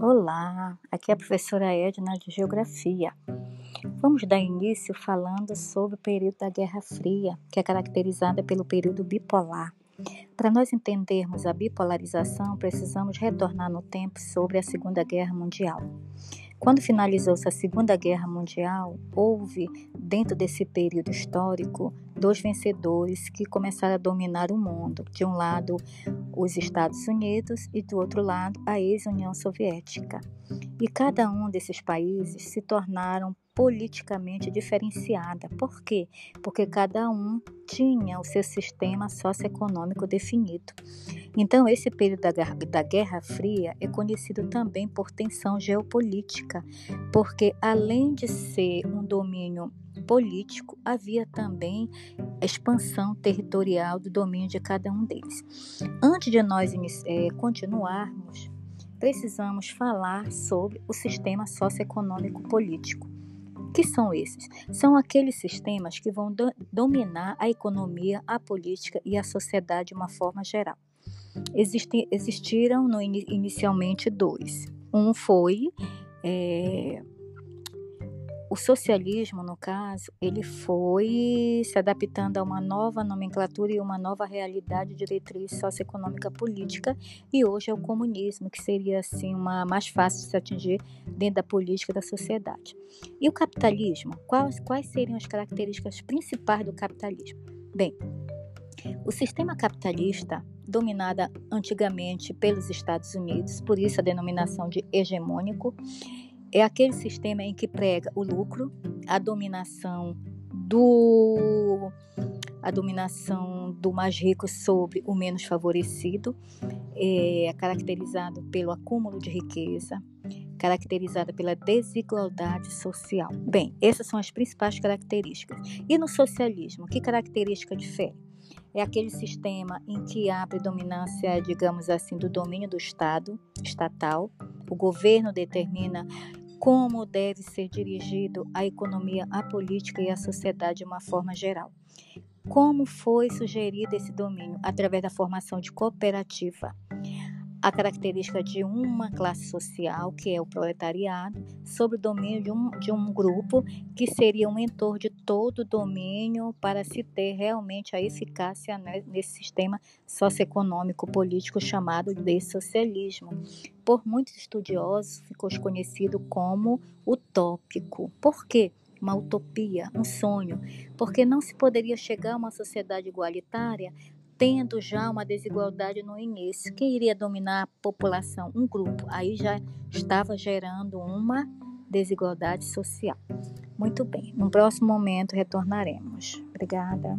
Olá, aqui é a professora Edna de Geografia. Vamos dar início falando sobre o período da Guerra Fria, que é caracterizada pelo período bipolar. Para nós entendermos a bipolarização, precisamos retornar no tempo sobre a Segunda Guerra Mundial. Quando finalizou-se a Segunda Guerra Mundial, houve, dentro desse período histórico, dois vencedores que começaram a dominar o mundo. De um lado, os Estados Unidos e, do outro lado, a ex-União Soviética. E cada um desses países se tornaram politicamente diferenciada. Por quê? Porque cada um tinha o seu sistema socioeconômico definido. Então, esse período da, da Guerra Fria é conhecido também por tensão geopolítica, porque além de ser um domínio político, havia também expansão territorial do domínio de cada um deles. Antes de nós é, continuarmos, precisamos falar sobre o sistema socioeconômico político que são esses? São aqueles sistemas que vão do, dominar a economia, a política e a sociedade de uma forma geral. Existi, existiram no, inicialmente dois. Um foi é, o socialismo, no caso, ele foi se adaptando a uma nova nomenclatura e uma nova realidade de diretriz socioeconômica política, e hoje é o comunismo, que seria assim uma mais fácil de se atingir dentro da política da sociedade. E o capitalismo? Quais, quais seriam as características principais do capitalismo? Bem, o sistema capitalista, dominado antigamente pelos Estados Unidos, por isso a denominação de hegemônico, é aquele sistema em que prega o lucro, a dominação do a dominação do mais rico sobre o menos favorecido, é caracterizado pelo acúmulo de riqueza, caracterizada pela desigualdade social. Bem, essas são as principais características. E no socialismo, que característica difere? É aquele sistema em que há predominância, digamos assim, do domínio do Estado, estatal. O governo determina como deve ser dirigido a economia, a política e a sociedade de uma forma geral. Como foi sugerido esse domínio? Através da formação de cooperativa a característica de uma classe social, que é o proletariado, sob o domínio de um, de um grupo que seria um mentor de todo o domínio para se ter realmente a eficácia nesse sistema socioeconômico político chamado de socialismo. Por muitos estudiosos, ficou conhecido como utópico. Por quê? uma utopia, um sonho, porque não se poderia chegar a uma sociedade igualitária tendo já uma desigualdade no início. Quem iria dominar a população? Um grupo. Aí já estava gerando uma desigualdade social. Muito bem, no próximo momento retornaremos. Obrigada.